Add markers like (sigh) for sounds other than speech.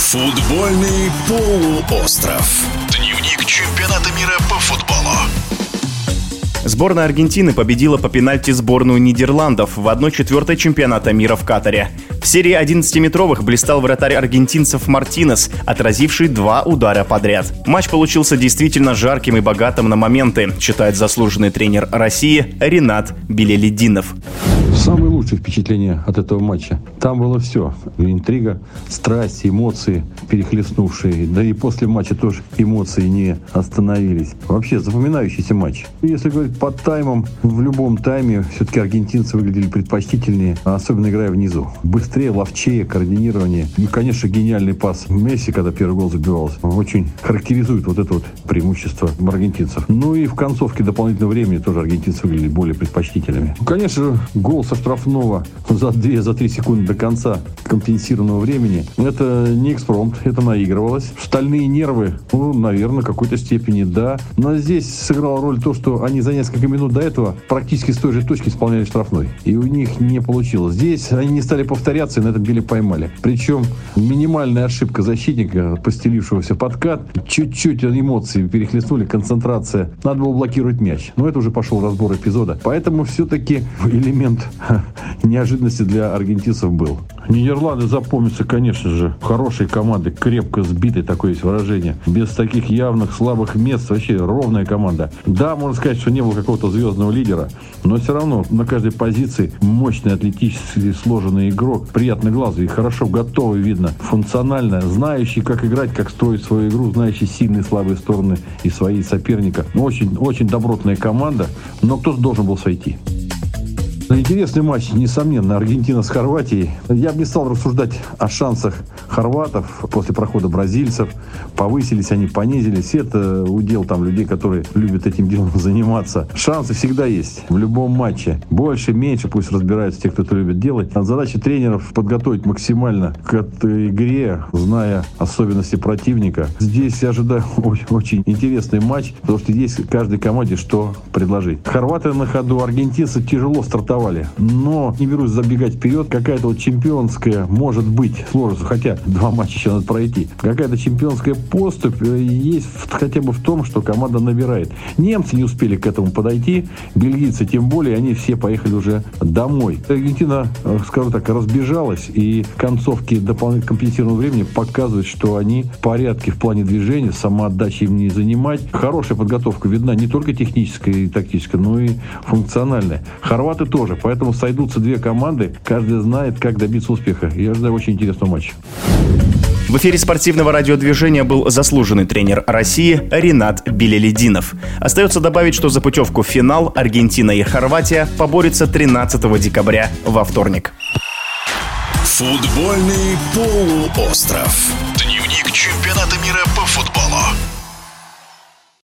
Футбольный полуостров. Дневник чемпионата мира по футболу. Сборная Аргентины победила по пенальти сборную Нидерландов в 1-4 чемпионата мира в Катаре. В серии 11-метровых блистал вратарь аргентинцев Мартинес, отразивший два удара подряд. Матч получился действительно жарким и богатым на моменты, считает заслуженный тренер России Ренат Белелединов. Самые лучшие впечатления от этого матча. Там было все. Интрига, страсть, эмоции перехлестнувшие. Да и после матча тоже эмоции не остановились. Вообще запоминающийся матч. Если говорить по таймам, в любом тайме все-таки аргентинцы выглядели предпочтительнее, особенно играя внизу. Быстрее, ловчее, координирование. И, конечно, гениальный пас Месси, когда первый гол забивался, очень характеризует вот это вот преимущество аргентинцев. Ну и в концовке дополнительного времени тоже аргентинцы выглядели более предпочтительными. Ну, конечно, гол со штрафного за 2-3 за 3 секунды до конца компенсированного времени, это не экспромт, это наигрывалось. Стальные нервы, ну, наверное, в какой-то степени да. Но здесь сыграла роль то, что они за несколько минут до этого практически с той же точки исполняли штрафной. И у них не получилось. Здесь они не стали повторяться и на этом деле поймали. Причем минимальная ошибка защитника, постелившегося подкат, чуть-чуть эмоции перехлестнули, концентрация. Надо было блокировать мяч. Но это уже пошел разбор эпизода. Поэтому все-таки элемент неожиданности для аргентинцев был. Нидерланды запомнятся, конечно же, хорошей командой, крепко сбитой, такое есть выражение. Без таких явных слабых мест, вообще ровная команда. Да, можно сказать, что не было какого-то звездного лидера, но все равно на каждой позиции мощный, атлетически сложенный игрок, приятный глазу и хорошо готовый, видно, функционально, знающий, как играть, как строить свою игру, знающий сильные и слабые стороны и свои соперника. Очень, очень добротная команда, но кто-то должен был сойти. Интересный матч, несомненно, Аргентина с Хорватией. Я бы не стал рассуждать о шансах хорватов после прохода бразильцев. Повысились они, понизились. Это удел там людей, которые любят этим делом (laughs) заниматься. Шансы всегда есть в любом матче. Больше, меньше, пусть разбираются те, кто это любит делать. Задача тренеров подготовить максимально к этой игре, зная особенности противника. Здесь я ожидаю (laughs) очень, интересный матч, потому что есть каждой команде что предложить. Хорваты на ходу, аргентинцы тяжело стартовали давали. Но не берусь забегать вперед. Какая-то вот чемпионская, может быть, сложность, хотя два матча еще надо пройти. Какая-то чемпионская поступь э, есть хотя бы в том, что команда набирает. Немцы не успели к этому подойти, бельгийцы тем более, они все поехали уже домой. Аргентина, э, скажу так, разбежалась, и концовки дополнительного компенсированного времени показывают, что они в порядке в плане движения, самоотдачи им не занимать. Хорошая подготовка видна не только техническая и тактическая, но и функциональная. Хорваты тоже тоже. Поэтому сойдутся две команды, каждый знает, как добиться успеха. Я ожидаю очень интересного матча. В эфире спортивного радиодвижения был заслуженный тренер России Ренат Белелединов. Остается добавить, что за путевку в финал Аргентина и Хорватия поборются 13 декабря во вторник. Футбольный полуостров. Дневник чемпионата мира по футболу.